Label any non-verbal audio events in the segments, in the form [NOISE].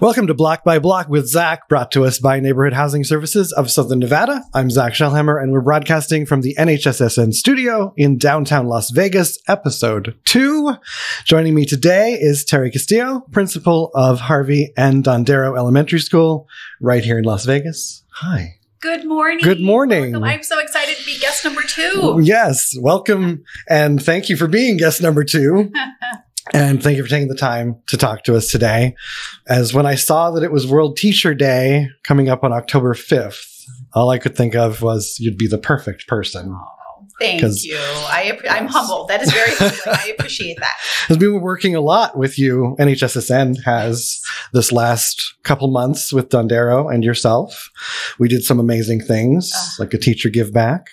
Welcome to Block by Block with Zak, brought to us by Neighborhood Housing Services of Southern Nevada. I'm Zak Schellhammer, and we're broadcasting from the NHSSN studio in downtown Las Vegas, episode two. Joining me today is Terri Castillo, principal of Harvey N Dondero Elementary School, right here in Las Vegas. Hi. Good morning. Good morning. Welcome. I'm so excited to be guest number two. Yes, welcome, and thank you for being guest number two. [LAUGHS] And thank you for taking the time to talk to us today. As when I saw that it was World Teacher Day coming up on October 5th, all I could think of was you'd be the perfect person. Thank you. I, I'm Yes. humbled. That is very [LAUGHS] humbling. I appreciate that. Because we've been working a lot with you. NHSSN has this last couple months with Dondero and yourself. We did some amazing things, Ah. like a teacher give back,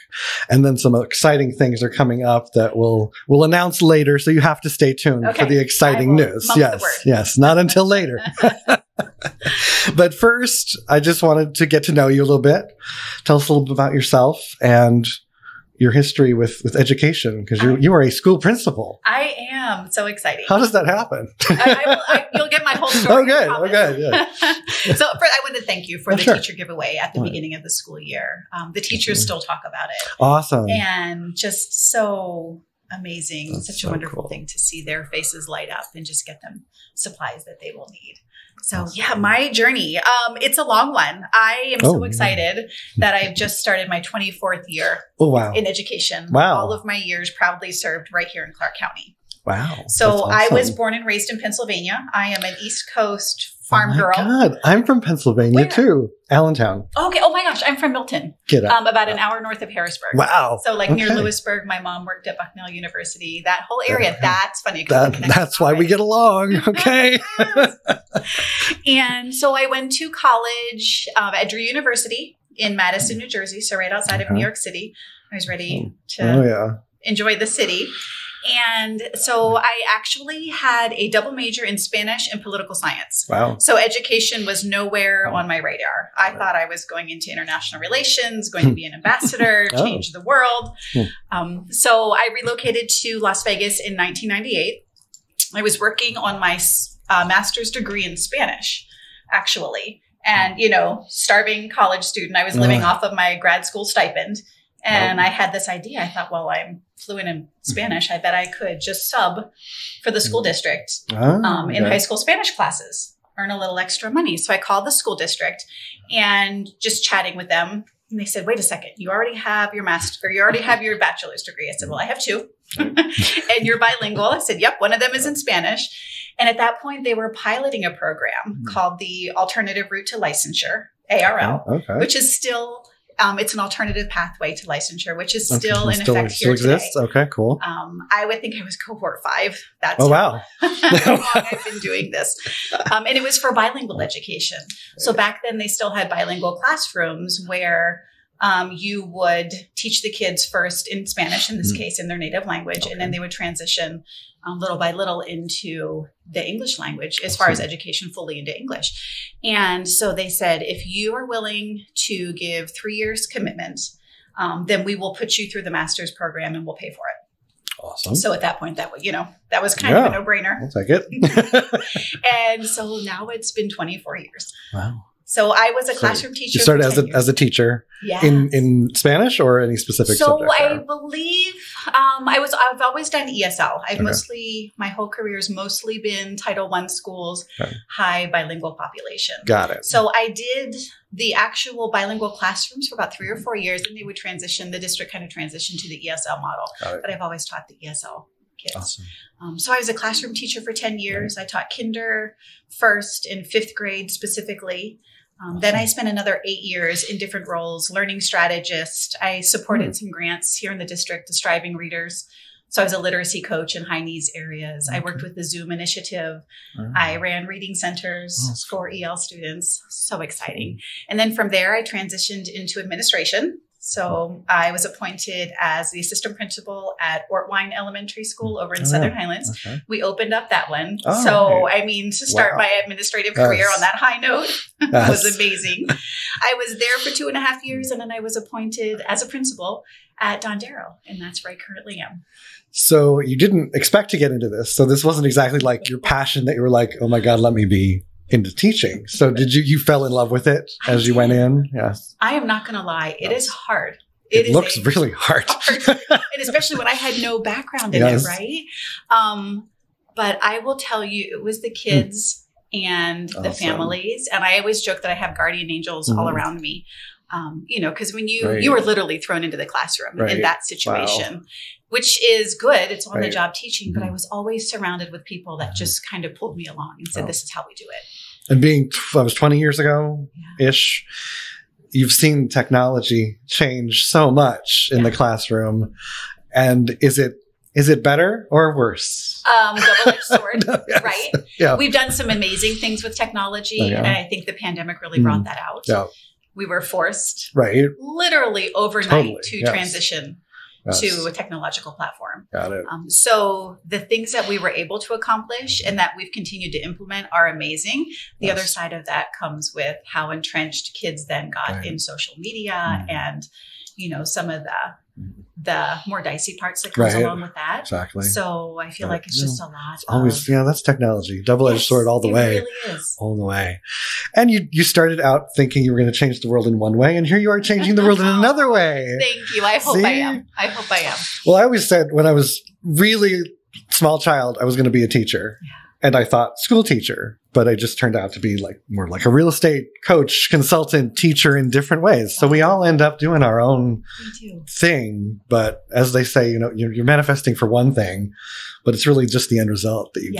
and then some exciting things are coming up that we'll we'll announce later. So you have to stay tuned Okay. for the exciting news. Yes, yes, not until later. [LAUGHS] [LAUGHS] but first, I just wanted to get to know you a little bit. Tell us a little bit about yourself and your history with with education, because you you are a school principal. I am so exciting. How does that happen? [LAUGHS] I, I will, I, you'll get my whole story. Oh, good. Oh, good. Yeah. [LAUGHS] so for, I want to thank you for Oh, the sure. teacher giveaway at the All right. beginning of the school year. Um, the teachers still talk about it. Awesome. and just so amazing That's such so a wonderful cool. thing to see their faces light up and just get them supplies that they will need so yeah my journey. Um it's a long one. I am Oh, so excited that i've just started my 24th year oh wow. in education. Wow. all of my years proudly served right here in clark county. Wow. so That's i was born and raised in pennsylvania. I am an east coast farm my girl God, I'm from Pennsylvania Where? too. Allentown. okay oh my gosh i'm from milton Get up. um, about an hour north of harrisburg wow. So like near Lewisburg, my mom worked at Bucknell University. That whole area, Yeah. that's funny. That, that's why we get along. [LAUGHS] Okay. and so I went to college um, at Drew University in Madison, New Jersey, so right outside of New York City. I was ready to oh yeah. enjoy the city. And so I actually had a double major in Spanish and political science. Wow. So education was nowhere on my radar. I thought I was going into international relations, going to be an ambassador, [LAUGHS] Oh. change the world. Hmm. Um, so I relocated to Las Vegas in 1998. I was working on my uh, master's degree in Spanish, actually. And, you know, starving college student, I was living Ugh. off of my grad school stipend. And Oh. I had this idea. I thought, well, I'm fluent in Spanish. I bet I could just sub for the school district Ah, um, in high school Spanish classes, earn a little extra money. So I called the school district and just chatting with them. And they said, wait a second, you already have your master, or you already have your bachelor's degree. I said, well, I have two. [LAUGHS] and you're bilingual. I said, yep, one of them is in Spanish. And at that point, they were piloting a program Mhm. called the Alternative Route to Licensure, ARL, Oh, okay. which is still, um, it's an alternative pathway to licensure, which is Okay. still in still, effect still here today. exists. Okay. Cool. Um, I would think I was cohort five. That's Oh wow. [LAUGHS] how long I've been [LAUGHS] doing this. Um, and it was for bilingual education. So back then, they still had bilingual classrooms where um, you would teach the kids first in Spanish, in this Mhm. case, in their native language, and then they would transition um, little by little into the English language as far as education fully into English. And so they said, if you are willing to give three years commitment, um, then we will put you through the master's program and we'll pay for it. Awesome. So at that point, that you know, that was kind of a no brainer. I'll take it. [LAUGHS] [LAUGHS] And so now it's been 24 years. wow. So I was a So classroom teacher. You started as a years. as a teacher yeah. in in Spanish or any specific so subject. I believe um, I was. I've always done ESL. I've Okay. mostly my whole career has mostly been Title One schools, Okay. high bilingual population. Got it. So I did the actual bilingual classrooms for about three or four years, and they would transition. The district kind of transitioned to the ESL model, but I've always taught the ESL kids. Awesome. Um, so I was a classroom teacher for 10 years. I taught kinder, first, and fifth grade specifically. Um, then I spent another eight years in different roles, learning strategist. I supported Hmm. some grants here in the district to striving readers. So I was a literacy coach in high needs areas. I worked with the Zoom initiative. I ran reading centers Awesome. for EL students. So exciting. And then from there, I transitioned into administration. So I was appointed as the assistant principal at Ortwein Elementary School over in Oh, Southern. Highlands. Okay. We opened up that one. Oh, so, okay. I mean, to start Wow. my administrative career on that high note [LAUGHS] was amazing. I was there for two and a half years and then I was appointed as a principal at Dondero. And that's where I currently am. So you didn't expect to get into this. So this wasn't exactly like your passion that you were like, oh my God, let me be into teaching. So did you you fell in love with it as you went in? Yes. I am not going to lie. It is hard. It looks really [LAUGHS] hard. hard. and especially when I had no background in Yes. it, right? Um, but I will tell you, it was the kids and the families, and I always joke that I have guardian angels all Mhm. around me. Um, you know, because when you Right. you were literally thrown into the classroom Right. in that situation, which is good. It's on the job teaching, but I Mhm. was always surrounded with people that just kind of pulled me along and said, Oh. "This is how we do it." and being that was 20 years ago ish you've seen technology change so much in the classroom and is it is it better or worse Um, double-edged [LAUGHS] sword, Yes. right? Yeah. We've done some amazing things with technology, Oh, yeah. and I think the pandemic really brought that out. Yeah. We were forced right literally overnight Totally, to yes. transition Yes. to a technological platform. got it Um, so the things that we were able to accomplish and that we've continued to implement are amazing. The Yes. other side of that comes with how entrenched kids then got Right. in social media Mhm. and you know some of the. The more dicey parts that comes Right. along with that. exactly So I feel like it's just a lot. Always yeah that's technology double-edged Yes, sword all the it way really is. all the way and you you started out thinking you were going to change the world in one way and here you are changing the world in [LAUGHS] another way Thank you. I hope I am. I hope I am. Well, I always said when I was really small child, I was going to be a teacher. Yeah. And I thought school teacher, but I just turned out to be like more like a real estate coach, consultant, teacher in different ways. So we all end up doing our own thing. But as they say, you know, you're, you're manifesting for one thing, but it's really just the end result that you Yeah,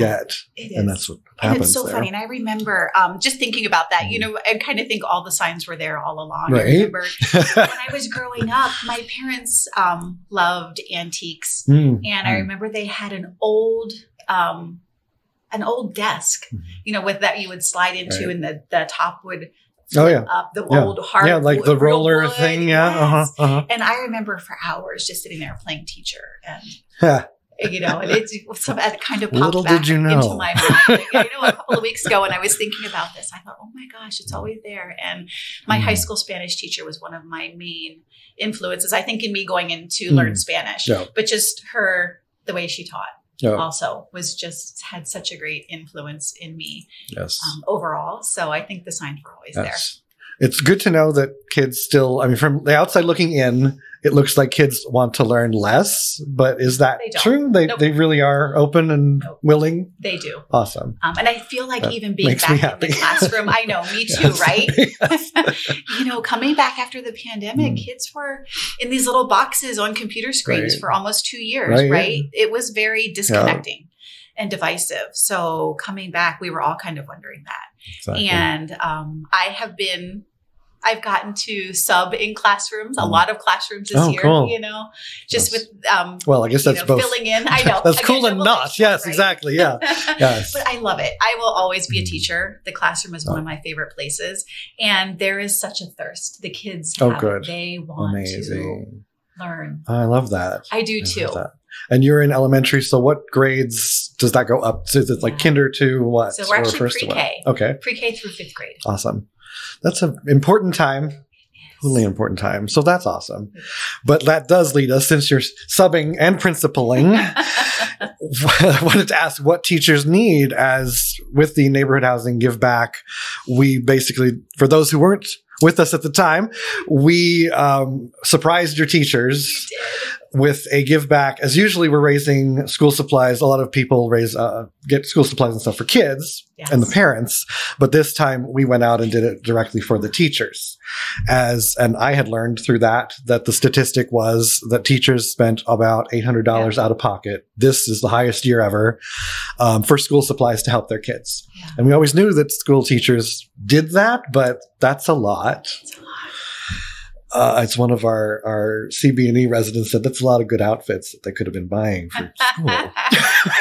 get. And that's what And happens it's so there. funny. And I remember um, just thinking about that, you Mhm. know, I kind of think all the signs were there all along. Right. I remember [LAUGHS] when I was growing up, my parents um, loved antiques. Mm, And I mm. remember they had an old, um, an old desk, Mhm. you know, with that you would slide into Right. and the, the top would Oh, yeah. up the Yeah. old hard yeah, like the roller wood, thing. Yeah. yes. Uh-huh, uh-huh. And I remember for hours just sitting there playing teacher and Yeah. you know, and it's some that kind of popped Little back did you know. into my mind. [LAUGHS] Like, I know a couple of weeks ago when I was thinking about this, I thought, oh my gosh, it's always there. And my Mm. high school Spanish teacher was one of my main influences, I think, in me going in to Mm. learn Spanish. Yeah. But just her, the way she taught Yeah. also was just had such a great influence in me Yes. um, overall. So I think the signs were always there. Yes. It's good to know that kids still, I mean, from the outside looking in, it looks like kids want to learn less, but is that They true? They, Nope. they really are open and Nope. willing? They do. Awesome. Um, and I feel like That even being back in the classroom, I know, me [LAUGHS] too, Yes. right? Yes. [LAUGHS] you know, coming back after the pandemic, Mm. kids were in these little boxes on computer screens Right. for almost two years, Right, right? yeah. It was very disconnecting and divisive. So coming back, we were all kind of wondering that. Exactly. And um, I have been. I've gotten to sub in classrooms, a Mm. lot of classrooms this Oh, year, cool. you know, just with, um, well, I guess you that's know, both. filling in. I [LAUGHS] know. that's cool and not. Yes, right? exactly. Yeah. [LAUGHS] Yes. But I love it. I will always be a Mm. teacher. The classroom is one of my favorite places. And there is such a thirst. The kids Oh, good. they want Amazing. to learn. I love that. I do I too. love that. And you're in elementary, so what grades does that go up to? Is it like Yeah. kinder to what? So we're actually first to what? pre-K. Okay, Pre-K through fifth grade. awesome. That's an important time. Really important time. So that's awesome. But that does lead us, since you're subbing and principaling, I [LAUGHS] wanted to ask what teachers need as with the neighborhood housing give back. We basically, for those who weren't with us at the time, we um, surprised your teachers with a give back. As usually, we're raising school supplies. A lot of people raise uh, get school supplies and stuff for kids Yes. and the parents, but this time we went out and did it directly for the teachers. As and I had learned through that that the statistic was that teachers spent about eight hundred dollars out of pocket. This is the highest year ever um, for school supplies to help their kids. Yeah. And we always knew that school teachers did that, but that's a lot. It's a lot. Uh, it's one of our our CB&E residents said that's a lot of good outfits that they could have been buying for [LAUGHS] school.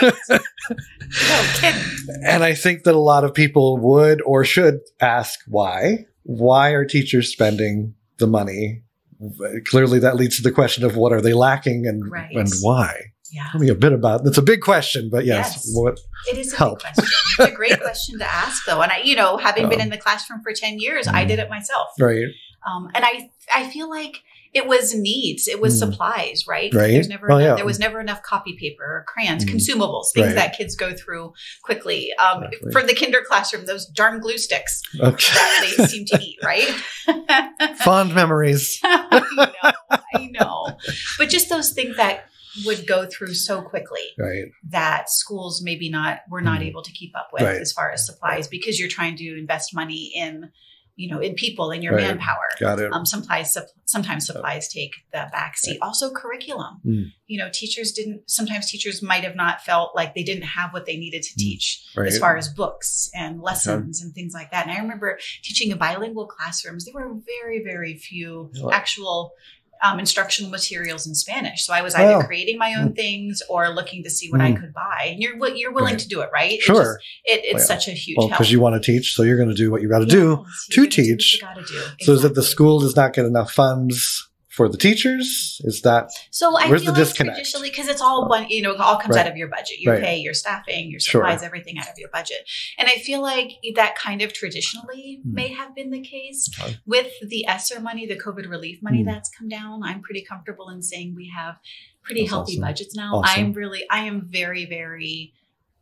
no kidding. and I think that a lot of people would or should ask why. Why are teachers spending the money? Clearly, that leads to the question of what are they lacking and Right. and why. Yeah. Tell me a bit about. That's a big question, but yes, Yes. what? It is a Help. big question. It's a great [LAUGHS] question to ask, though. And I, you know, having been Um, in the classroom for 10 years, I mm. did it myself. Right? Um, and I, I feel like it was needs it was Mm. supplies right Right. there's never Well, enough, yeah. there was never enough copy paper or crayons Mm. consumables things Right. that kids go through quickly um, Exactly. for the kinder classroom those darn glue sticks Okay. that they [LAUGHS] seem to eat right [LAUGHS] Fond memories. [LAUGHS] I know, I know. But just those things that would go through so quickly Right. that schools maybe not were not Mhm. able to keep up with Right. as far as supplies because you're trying to invest money in, you know, in people and your Right. manpower. Got it. Um, supplies, sup- sometimes supplies take the back seat. Also, curriculum. Mm. You know, teachers didn't. Sometimes teachers might have not felt like they didn't have what they needed to Mm. teach Right. as far as books and lessons and things like that. And I remember teaching in bilingual classrooms. There were very, very few Yeah. actual um, instructional materials in Spanish. So I was either creating my own things or looking to see what I Mm. could buy. And you're you're willing Right. to do it, right? Sure. just- it, it's Well, such a huge Well, help. because you want to teach, so you're going to do what you got to do. To you're gonna you teach. gotta do. So is it the school does not get enough funds for the teachers? Is that So I Where's feel the like disconnect? traditionally, because it's all one, you know, it all comes Right. out of your budget. Your Right. pay, your staffing, your Sure. supplies, everything out of your budget. And I feel like that kind of traditionally Hmm. may have been the case Okay. with the ESSER money, the COVID relief money Hmm. that's come down. I'm pretty comfortable in saying we have pretty That's healthy awesome. budgets now. Awesome. I'm really, I am very, very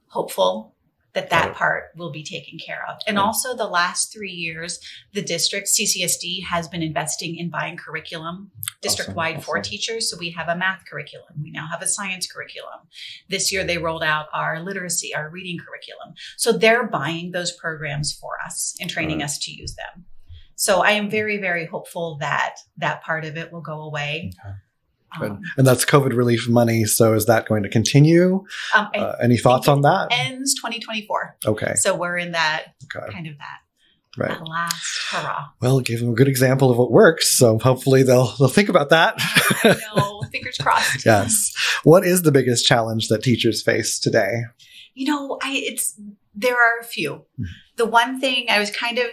hopeful that that part will be taken care of. And also the last three years, the district CCSD has been investing in buying curriculum district wide for awesome. teachers. So we have a math curriculum. We now have a science curriculum. This year they rolled out our literacy, our reading curriculum. So they're buying those programs for us and training Right. us to use them. So I am very, very hopeful that that part of it will go away. Okay. Um, and that's COVID relief money. So is that going to continue? um, Uh, any thoughts on that? ends 2024. Okay. So we're in that Okay. kind of that, Right. that last hurrah. Well, give them a good example of what works. So hopefully they'll they'll think about that. No, [LAUGHS] fingers crossed. yes. What is the biggest challenge that teachers face today? You know, I it's there are a few. Mhm. The one thing I was kind of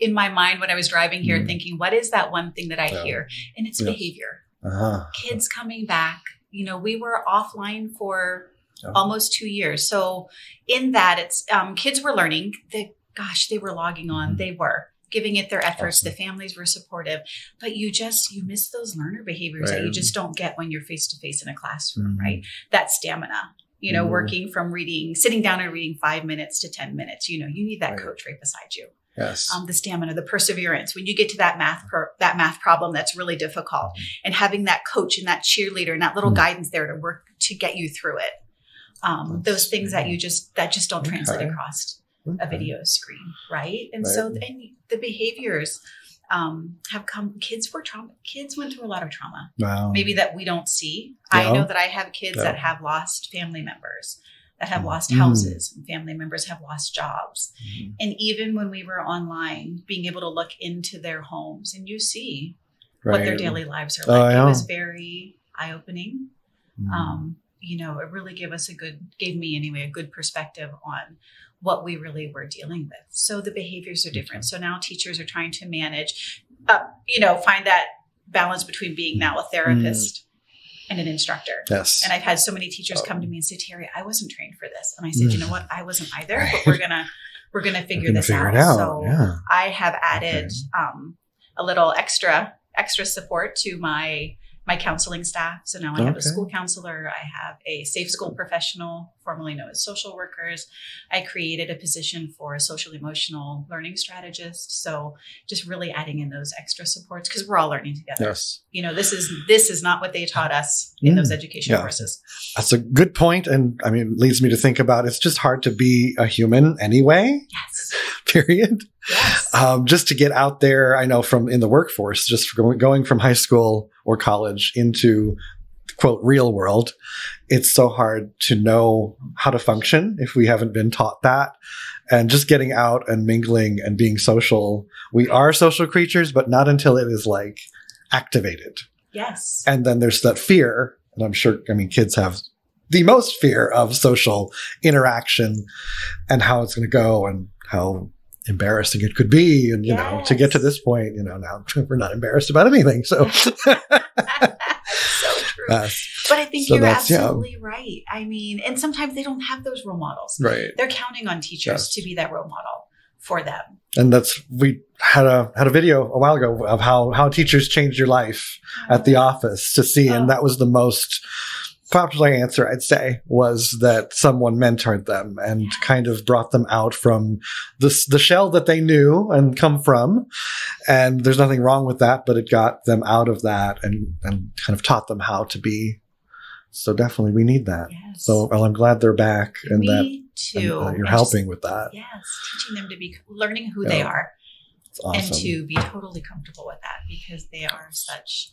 in my mind when I was driving here Mhm. thinking, what is that one thing that I Yeah. hear? And it's Yes. behavior. Uh-huh. Kids coming back. You know, we were offline for Yeah. almost two years. So in that, it's um, kids were learning. The gosh, they were logging on. Mhm. They were giving it their efforts. Awesome. The families were supportive, but you just you miss those learner behaviors that you just don't get when you're face to face in a classroom, Mhm. right? That stamina. You know, Mhm. working from reading, sitting down and reading five minutes to ten minutes. You know, you need that Right. coach right beside you Yes. um, the stamina, the perseverance. When you get to that math pro- that math problem that's really difficult, Mm-hmm. and having that coach and that cheerleader and that little Mhm. guidance there to work to get you through it. Um, those things that you just that just don't translate Okay. across a video screen, right? And Right. so and the behaviors um, have come. Kids were trauma. Kids went through a lot of trauma, Wow. maybe that we don't see. Yeah. I know that I have kids Yeah. that have lost family members, that have lost Mm. houses, and family members have lost jobs. Mhm. And even when we were online, being able to look into their homes and you see Right. what their daily lives are Oh, like, yeah. it was very eye opening. Mhm. Um, you know, it really gave us a good, gave me anyway, a good perspective on what we really were dealing with. So the behaviors are different. So now teachers are trying to manage, uh, you know, find that balance between being now a therapist and an instructor. yes. And I've had so many teachers come to me and say, Terri, I wasn't trained for this. And I said, Mm. you know what? I wasn't either, but we're gonna we're gonna figure gonna this figure out. out. So yeah. I have added um, a little extra extra support to my my counseling staff. So now I have Okay. a school counselor, I have a safe school professional, formerly known as social workers. I created a position for a social emotional learning strategist. So just really adding in those extra supports because we're all learning together. Yes. You know, this is this is not what they taught us in Mm. those education Yeah. courses. That's a good point, and I mean, leads me to think about it's just hard to be a human anyway. Yes. Period. Yes. Um, just to get out there, I know from in the workforce, just going, going from high school or college into quote real world, it's so hard to know how to function if we haven't been taught that. And just getting out and mingling and being social. We are social creatures, but not until it is like activated. yes. And then there's that fear. And I'm sure, I mean, kids have the most fear of social interaction and how it's going to go and how embarrassing it could be. And, you know, to get to this point, you know, now [LAUGHS] we're not embarrassed about anything. So, [LAUGHS] so true. yes. But I think So you're that's- yeah. absolutely right. I mean, and sometimes they don't have those role models. right. They're counting on teachers Yes. to be that role model for them. And that's, we, had a had a video a while ago of how how teachers change your life at the oh. office to see, and Oh. that was the most popular answer I'd say was that someone mentored them and kind of brought them out from the the shell that they knew and come from, and there's nothing wrong with that, but it got them out of that and and kind of taught them how to be. So definitely, we need that. Yes. So well, I'm glad they're back and that Me and, too. uh, you're And helping just- with that. yes, teaching them to be learning who they are It's awesome. and to be totally comfortable with that because they are such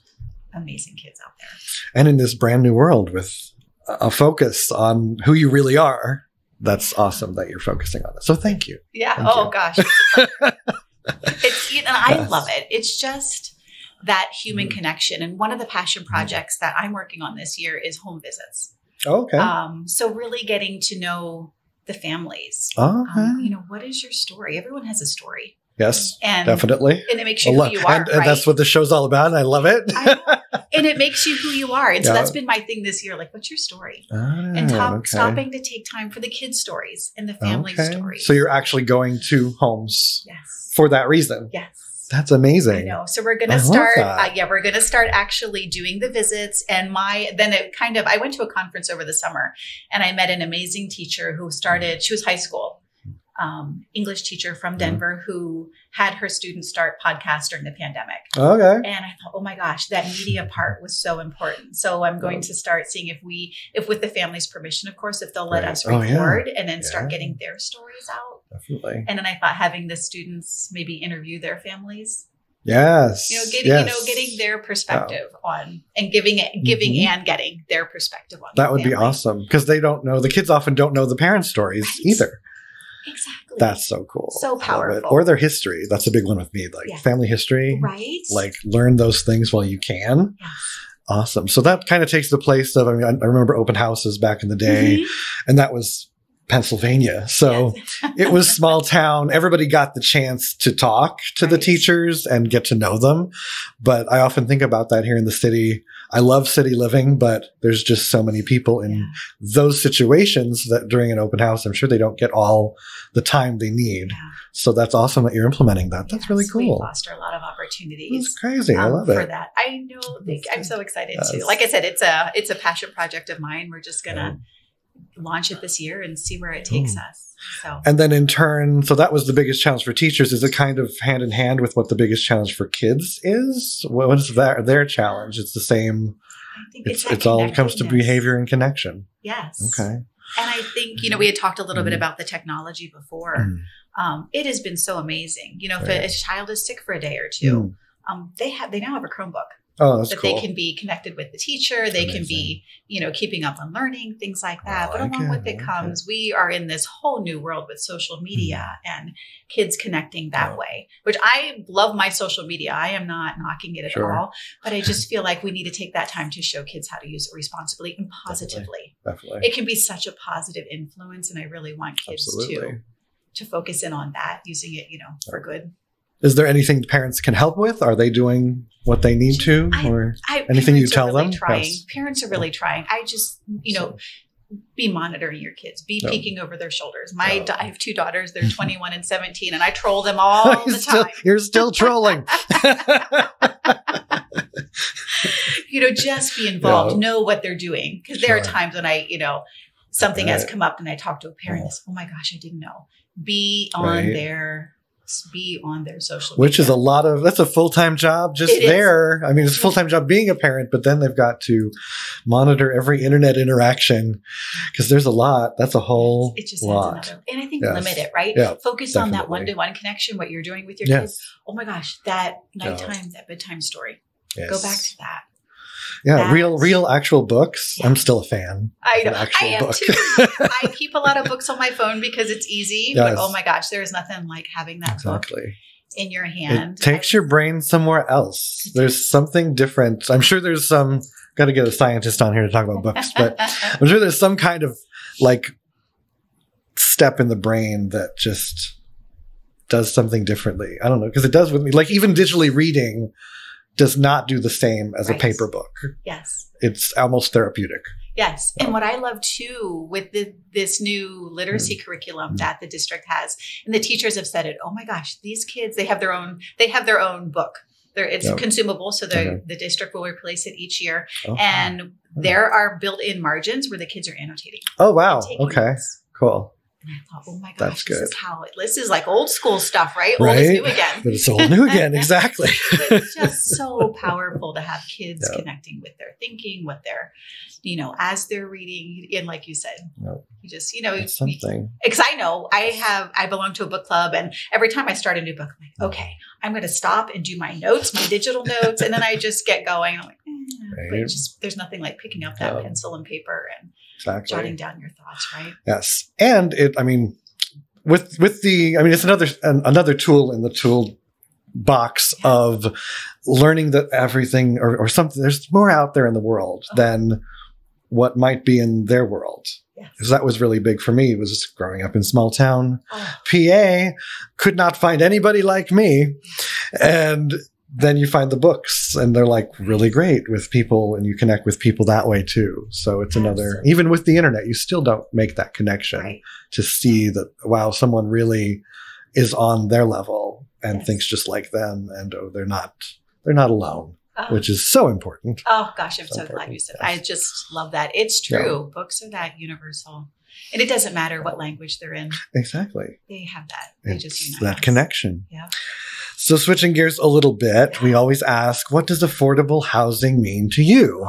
amazing kids out there. and in this brand new world with a focus on who you really are. That's awesome that you're focusing on it. So thank you. Yeah. Thank oh you. gosh. It's, [LAUGHS] it's you know, I Yes. love it. It's just that human Mhm. connection. And one of the passion Mm-hmm. projects that I'm working on this year is home visits. Okay. Um, so really getting to know the families. okay. Um, you know, what is your story? Everyone has a story, yes, and definitely. and it makes you lot- who you are. and, and right? that's what the show's all about, and I love it. I and it makes you who you are. And so Yeah. that's been my thing this year. Like, what's your story? And Ah, top, okay. stopping to take time for the kids' stories and the family Okay. stories. So you're actually going to homes yes, for that reason. yes. That's I amazing. know. So we're gonna start. Uh, yeah, we're gonna start actually doing the visits. And my then it kind of. I went to a conference over the summer, and I met an amazing teacher who started. She was high school um, English teacher Mm-hmm. from Denver who had her students start podcasts during the pandemic. Okay. And I thought, oh my gosh, that media part was so important. So I'm going to start seeing if we, if with the family's permission, of course, if they'll let Right. us Oh, yeah. record and then start getting their stories out. Definitely. And then I thought having the students maybe interview their families Yes. you know getting yes. you know getting their perspective on and giving it giving Mhm. and getting their perspective on That would be awesome because they don't know the kids often don't know the parents' stories Right. either. Exactly That's so cool. So powerful. Or their history. That's a big one with me. Like Yeah. family history. right Like learn those things while you can. Yes. Awesome. So that kind of takes the place of, I mean, I remember open houses back in the day, Mhm. and that was Pennsylvania. So Yes. [LAUGHS] it was small town. Everybody got the chance to talk to the teachers and get to know them. But I often think about that here in the city. I love city living, but there's just so many people in Yeah. those situations that during an open house, I'm sure they don't get all the time they need. Yeah. So that's awesome that you're implementing that. That's really Yes, We cool. foster a lot of opportunities. It's crazy. I um, love for it. that. I know. I'm so excited too. Like I said, it's a it's a passion project of mine. We're just gonna launch it this year and see where it takes Ooh. us. So And then in turn, so that was the biggest challenge for teachers. Is it kind of hand in hand with what the biggest challenge for kids is? What is their their challenge? It's the same. I think It's that it's all comes to behavior and connection. Yes. Okay. And I think you know we had talked a little bit Mhm. about the technology before. Mm. Um, it has been so amazing. You know, if Right. a, a child is sick for a day or two, Mm. um, they have they now have a Chromebook Oh, that's that cool. they can be connected with the teacher. They can be you know keeping up on learning things like oh, that. I but along it, with it like comes we are in this whole new world with social media mm-hmm. and kids connecting that Yeah. way. Which I love my social media. I am not knocking it at Sure. all, but I just [LAUGHS] feel like we need to take that time to show kids how to use it responsibly and positively. Definitely. It can be such a positive influence, and I really want kids to Absolutely. to focus in on that, using it, you know, for good. Is there anything parents can help with? Are they doing what they need to? Or I, Anything you tell really them? Trying. Yes. Parents are really trying. I just, you know, be monitoring your kids. Be Yeah. peeking over their shoulders. My, da- I have two daughters. They're [LAUGHS] 21 and 17, and I troll them all the still, time. you're still trolling. [LAUGHS] You know, just be [LAUGHS] involved. Know what they're doing because there are times when I, you know, something has come up and I talk to a parent. And say, Oh my gosh, I didn't know. Be on Right. their, be on their social. Which is a lot of that's a full time job just It is. there. I mean, it's a full time job being a parent, but then they've got to monitor every internet interaction because there's a lot. That's a whole It just lot. another, and I think Yes. limit it, right? Yeah, Focus on that one to one connection, what you're doing with your Yes. kids. Oh my gosh, that nighttime, that bedtime story. Yes. Go back to that. Yeah, real, real, actual books. I'm still a fan. I know. actual I am book. too. [LAUGHS] I keep a lot of books on my phone because it's easy. Yes. But oh my gosh, there is nothing like having that book exactly. in your hand. It takes I- your brain somewhere else. There's something different. I'm sure there's some. Got to get a scientist on here to talk about books, but [LAUGHS] I'm sure there's some kind of like step in the brain that just does something differently. I don't know because it does with me. Like even digitally reading does not do the same as Right. a paper book. yes. It's almost therapeutic. Yes. Oh. And what I love too with the, this new literacy mm. curriculum Mm. that the district has, and the teachers have said it, oh my gosh, these kids, they have their own, they have their own book. They're, it's Yep. consumable, so the, Okay. the district will replace it each year. Oh, And hmm. there are built-in margins where the kids are annotating. oh wow. Okay. notes. Cool. And I thought, oh my gosh, That's this is how it, this is like old school stuff, right? Old is Right. new again. But it's all new again. [LAUGHS] Exactly. [LAUGHS] it's just so powerful to have kids Yeah. connecting with their thinking, what they're, you know, as they're reading. And like you said, Yep. you just, you know, It's something. because I know I have, I belong to a book club, and every time I start a new book, I'm like, okay, I'm going to stop and do my notes, my digital notes, and then I just get going. I'm like, but Right. it's just there's nothing like picking up that Yeah. pencil and paper and Exactly. jotting down your thoughts, right? Yes, and it. I mean, with with the. I mean, it's another an, another tool in the tool box of learning that everything or, or something. There's more out there in the world Oh. than what might be in their world. Yes. Because that was really big for me. It was growing up in small town Oh, PA, could not find anybody like me, and then you find the books and they're like really great with people and you connect with people that way too so it's another even with the internet you still don't make that connection right. to see that wow someone really is on their level and Yes. thinks just like them and oh they're not they're not alone Oh, which is so important oh gosh, I'm So so glad you said. yes. I just love that. It's true. Books are that universal, and it doesn't matter what language they're in. exactly They have that. They just it's unite that us. connection Yeah. So switching gears a little bit we always ask what does affordable housing mean to you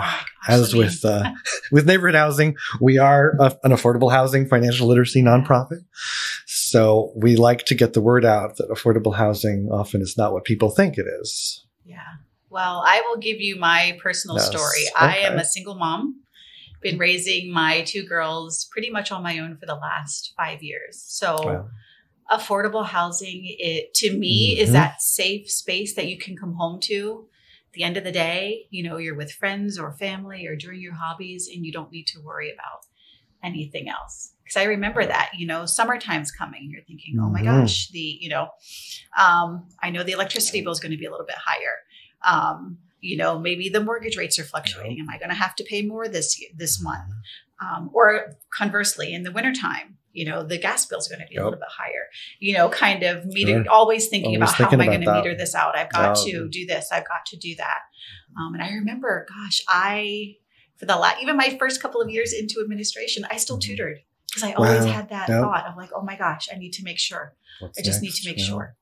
as with uh, with neighborhood housing, we are a, an affordable housing financial literacy nonprofit. So we like to get the word out that affordable housing often is not what people think it is. Yeah. Well, I will give you my personal Yes. story. I am a single mom, been raising my two girls pretty much on my own for the last five years. So, Wow. Affordable housing, it to me is Mhm. that safe space that you can come home to. At the end of the day, you know, you're with friends or family or doing your hobbies, and you don't need to worry about anything else. Because I remember that, you know, summertime's coming. You're thinking, oh my Mhm. gosh, the, you know, um, I know the electricity bill is going to be a little bit higher. Um, you know, maybe the mortgage rates are fluctuating. Am I going to have to pay more this this month? Um, or conversely, in the wintertime, you know, the gas bill is going to be Yep. a little bit higher. You know, kind of meter, Sure. always thinking Always about how thinking am I going to meter this out? I've got to do this. I've got to do that. Um, and I remember, gosh, I for the la- even my first couple of years into administration, I still Mhm. tutored because I always Wow. had that Yep. thought of like, oh my gosh, I need to make sure. What's I just need to make Yeah. sure.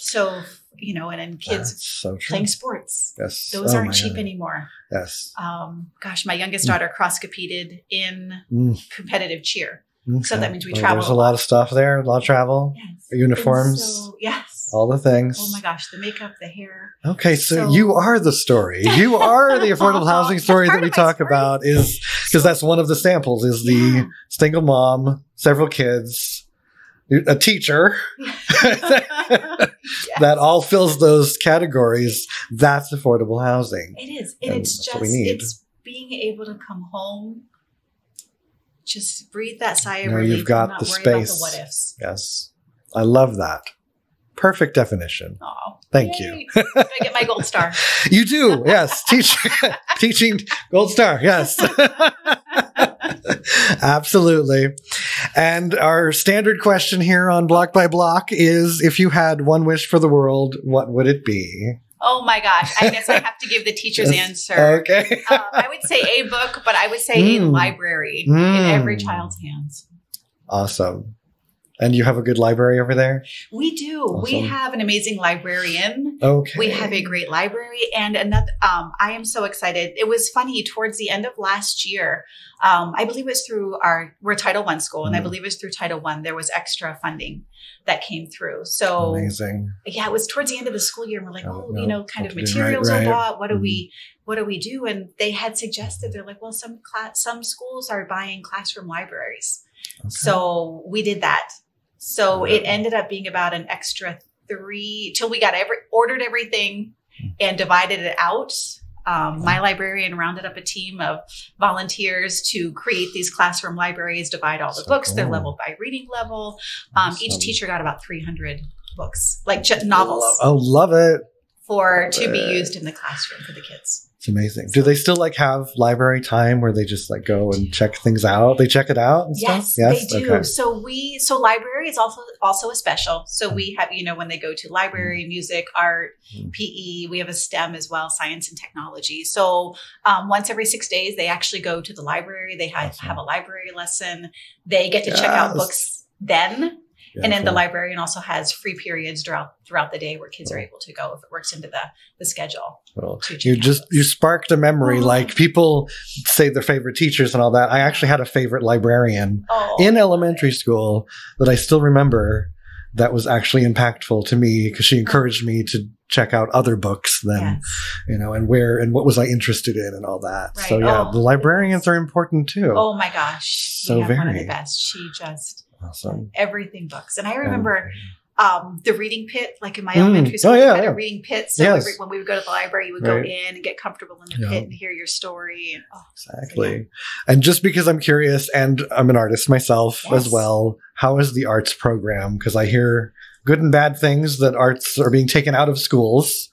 So, you know, and then kids so playing sports. Yes. Those Oh aren't cheap God. anymore. Yes. Um, gosh, my youngest Mm. daughter cross competed in Mm, competitive cheer. So that means we Well, travel There's a lot of stuff there, a lot of travel, Yes. uniforms, so- yes. all the things. Oh my gosh, the makeup, the hair. Okay, so, So- you are the story. You are the [LAUGHS] affordable housing story that we talk story. about is because that's one of the samples is the Yeah. single mom, several kids, a teacher [LAUGHS] Yes. that all fills those categories. That's affordable housing. It is. And And it's just it's being able to come home, just breathe that sigh of Now relief. you've got the about the space. what ifs. Yes. I love that. Perfect definition. Oh, Thank you. I get my gold star. [LAUGHS] You do, yes. [LAUGHS] Teach, teaching gold star, yes. [LAUGHS] Absolutely. And our standard question here on Block by Block is if you had one wish for the world, what would it be? Oh my gosh. I guess I have to give the [LAUGHS] teacher's answer. Okay. um, I would say a book, but I would say a Mm. library in Mm. every child's hands. Awesome. And you have a good library over there? We do. We have an amazing librarian. Okay. We have a great library and another. Um, I am so excited. It was funny towards the end of last year. Um, I believe it was through our we're Title One school, and I Mm. believe it was through Title One. There was extra funding that came through. So Amazing. yeah, it was towards the end of the school year. And we're like, Oh, no. you know, kind of do, right, materials right. are bought. What do Mhm. we, what do we do? And they had suggested they're like, well, some class, some schools are buying classroom libraries. Okay. So we did that. So Yeah. it ended up being about an extra three till we got every ordered everything and divided it out. Um, my librarian rounded up a team of volunteers to create these classroom libraries, divide all the So books. They're cool. leveled by reading level. Um, Each teacher got about 300 books, like novels, Oh, love it. for to be used in the classroom for the kids. It's amazing. Do they still like have library time where they just like go and check things out? They check it out and Yes, stuff? Yes, they do. So we so library is also also a special. So we have you know when they go to library, music, art, Mm. PE. We have a STEM as well, science and technology. So um, once every six days, they actually go to the library. They have, Awesome. have a library lesson. They get to check out books then, Yeah, and then the librarian also has free periods throughout throughout the day where kids are oh. able to go if it works into the the schedule. Cool. To You just you sparked a memory. Oh. Like people say their favorite teachers and all that. I actually had a favorite librarian oh, in elementary school that I still remember that was actually impactful to me because she encouraged me to check out other books than yes. you know and where and what was I interested in and all that. So yeah, Oh. the librarians are important too. Oh my gosh, So have one of very. the best. She just Awesome. everything books, and I remember um, the reading pit, like in my Mm. elementary school, Oh, we yeah, had yeah. a reading pit. So Yes. every, when we would go to the library, you would go in and get comfortable in the Yeah. pit and hear your story. And, oh, Exactly. And just because I'm curious and I'm an artist myself as well, how is the arts program? Because I hear good and bad things that arts are being taken out of schools.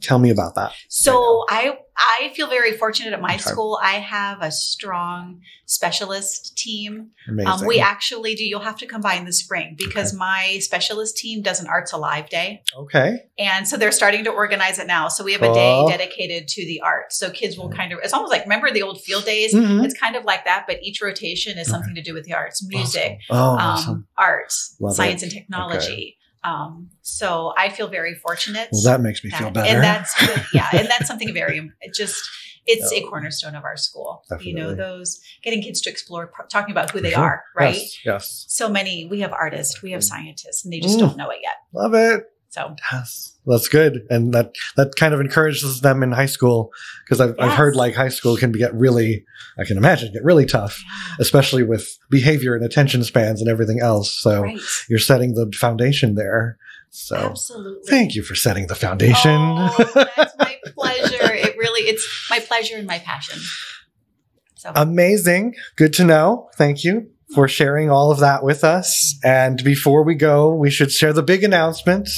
Tell me about that. So I I feel very fortunate at my Okay. school. I have a strong specialist team. Amazing. Um, we actually do. You'll have to come by in the spring because my specialist team does an Arts Alive Day. okay. And so they're starting to organize it now. So we have a day dedicated to the arts. So kids will kind of, it's almost like, remember the old field days? Mhm. It's kind of like that, but each rotation is Okay. something to do with the arts, music, Oh, um, awesome. arts, Love science and technology. Um, so I feel very fortunate. Well, that makes me that- feel better. And that's, yeah, and that's [LAUGHS] something very, it just, it's a cornerstone of our school. You know, those getting kids to explore, talking about who they sure. are, right? Yes. yes. So many, we have artists, we have scientists, and they just Mm. don't know it yet. Love it. So Yes. That's good. And that, that kind of encourages them in high school because I've, I've heard like high school can get really, I can imagine get really tough, especially with behavior and attention spans and everything else. So right. you're setting the foundation there. So Absolutely. thank you for setting the foundation. Oh, that's my pleasure. It really, it's my pleasure and my passion. So Amazing. Good to know. Thank you for sharing all of that with us. And before we go, we should share the big announcement.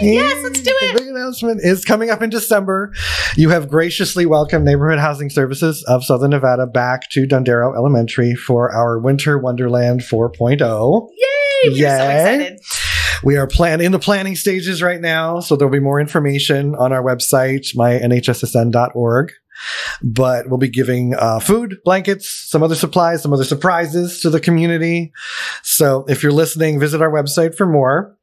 Yes, let's do it. The big announcement is coming up in December. You have graciously welcomed Neighborhood Housing Services of Southern Nevada back to Dondero Elementary for our Winter Wonderland 4.0. Yay! We're so excited. We are plan in the planning stages right now, so there'll be more information on our website, mynhssn.org. But we'll be giving uh, food, blankets, some other supplies, some other surprises to the community. So if you're listening, visit our website for more.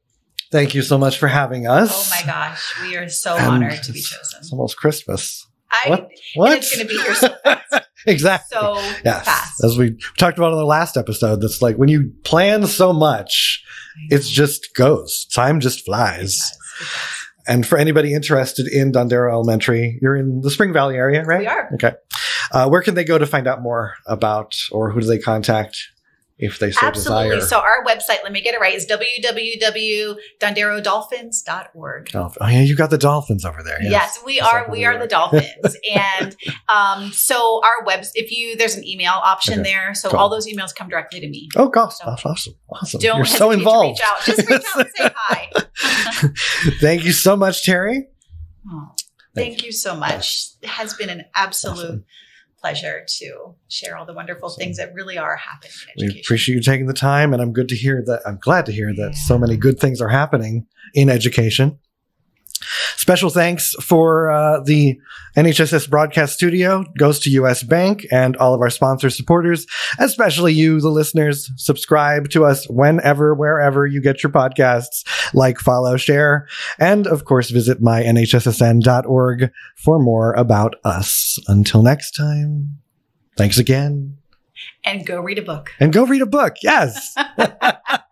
Thank you so much for having us. Oh my gosh, we are so And honored to be chosen. It's almost Christmas. I, What? What? it's going to be here so fast. exactly. So yes. fast. As we talked about in the last episode, that's like when you plan so much, it just goes. Time just It flies. does, it does. And for anybody interested in Dondero Elementary, you're in the Spring Valley area, right? We are. Okay. Uh, where can they go to find out more about, or who do they contact if they so Absolutely. desire? So our website, let me get it right, is www.donderodolphins.org. Dolphin- Oh yeah, you got the dolphins over there. Yes, Yes, we That's are. We are the dolphins, [LAUGHS] and um, so our webs. If you there's an email option Okay. there, so Cool. all those emails come directly to me. Oh gosh, So- that's awesome, awesome. Don't You're so involved. reach out. Just reach out and say hi. [LAUGHS] Thank you so much, Terri. Oh, thank you so much. It has been an absolute Awesome. Pleasure to share all the wonderful Awesome. things that really are happening in We appreciate you taking the time, and I'm good to hear that. I'm glad to hear that so many good things are happening in education. Special thanks for uh, the NHSS Broadcast Studio goes to US Bank and all of our sponsor supporters, especially you, the listeners. Subscribe to us whenever, wherever you get your podcasts. Like, follow, share, and of course, visit mynhssn.org for more about us. Until next time, thanks again, and go read a book. and go read a book. Yes. [LAUGHS]